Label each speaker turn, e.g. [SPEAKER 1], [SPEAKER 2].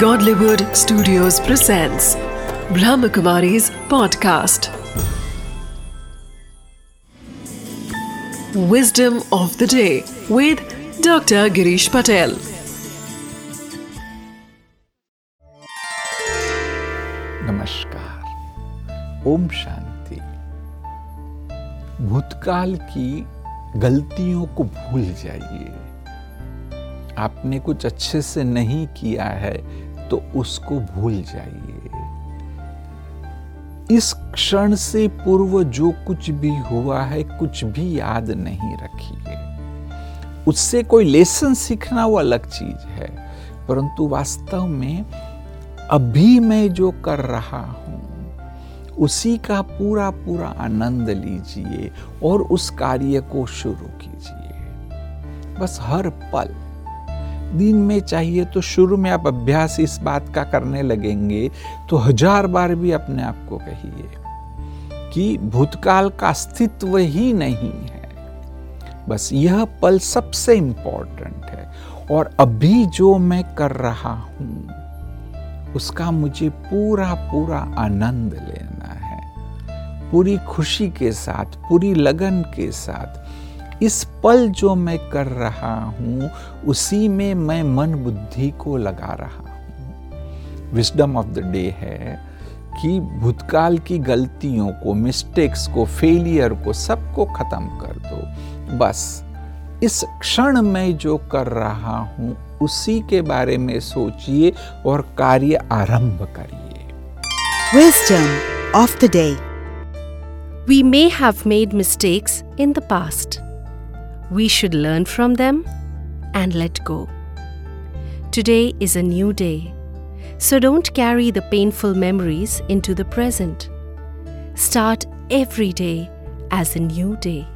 [SPEAKER 1] Godlywood Studios presents Brahmakumari's podcast. Wisdom of the day with Dr. Girish Patel.
[SPEAKER 2] नमस्कार ओम शांति भूतकाल की गलतियों को भूल जाइए आपने कुछ अच्छे से नहीं किया है तो उसको भूल जाइए। इस क्षण से पूर्व जो कुछ भी हुआ है, कुछ भी याद नहीं रखिए। उससे कोई लेसन सीखना वो अलग चीज़ है, परंतु वास्तव में अभी मैं जो कर रहा हूँ, उसी का पूरा पूरा आनंद लीजिए और उस कार्य को शुरू कीजिए। बस हर पल दिन में चाहिए तो शुरू में आप अभ्यास इस बात का करने लगेंगे तो हज़ार बार भी अपने आप को कहिए कि भूतकाल का अस्तित्व ही नहीं है। बस यह पल सबसे इंपॉर्टेंट है। और अभी जो मैं कर रहा हूँ, उसका मुझे पूरा पूरा आनंद लेना है। पूरी खुशी के साथ, पूरी लगन के साथ इस पल जो मैं कर रहा हूँ, उसी में मैं मन बुद्धि को लगा रहा हूँ विस्डम ऑफ़ द डे है कि भूतकाल की गलतियों को मिस्टेक्स को फेलियर को सबको खत्म कर दो बस, इस क्षण में जो कर रहा हूँ, उसी के बारे में सोचिए और कार्य आरंभ करिए
[SPEAKER 3] Wisdom of the day.
[SPEAKER 4] We may have made mistakes in the past. We should learn from them and let go. Today is a new day, so don't carry the painful memories into the present. Start every day as a new day.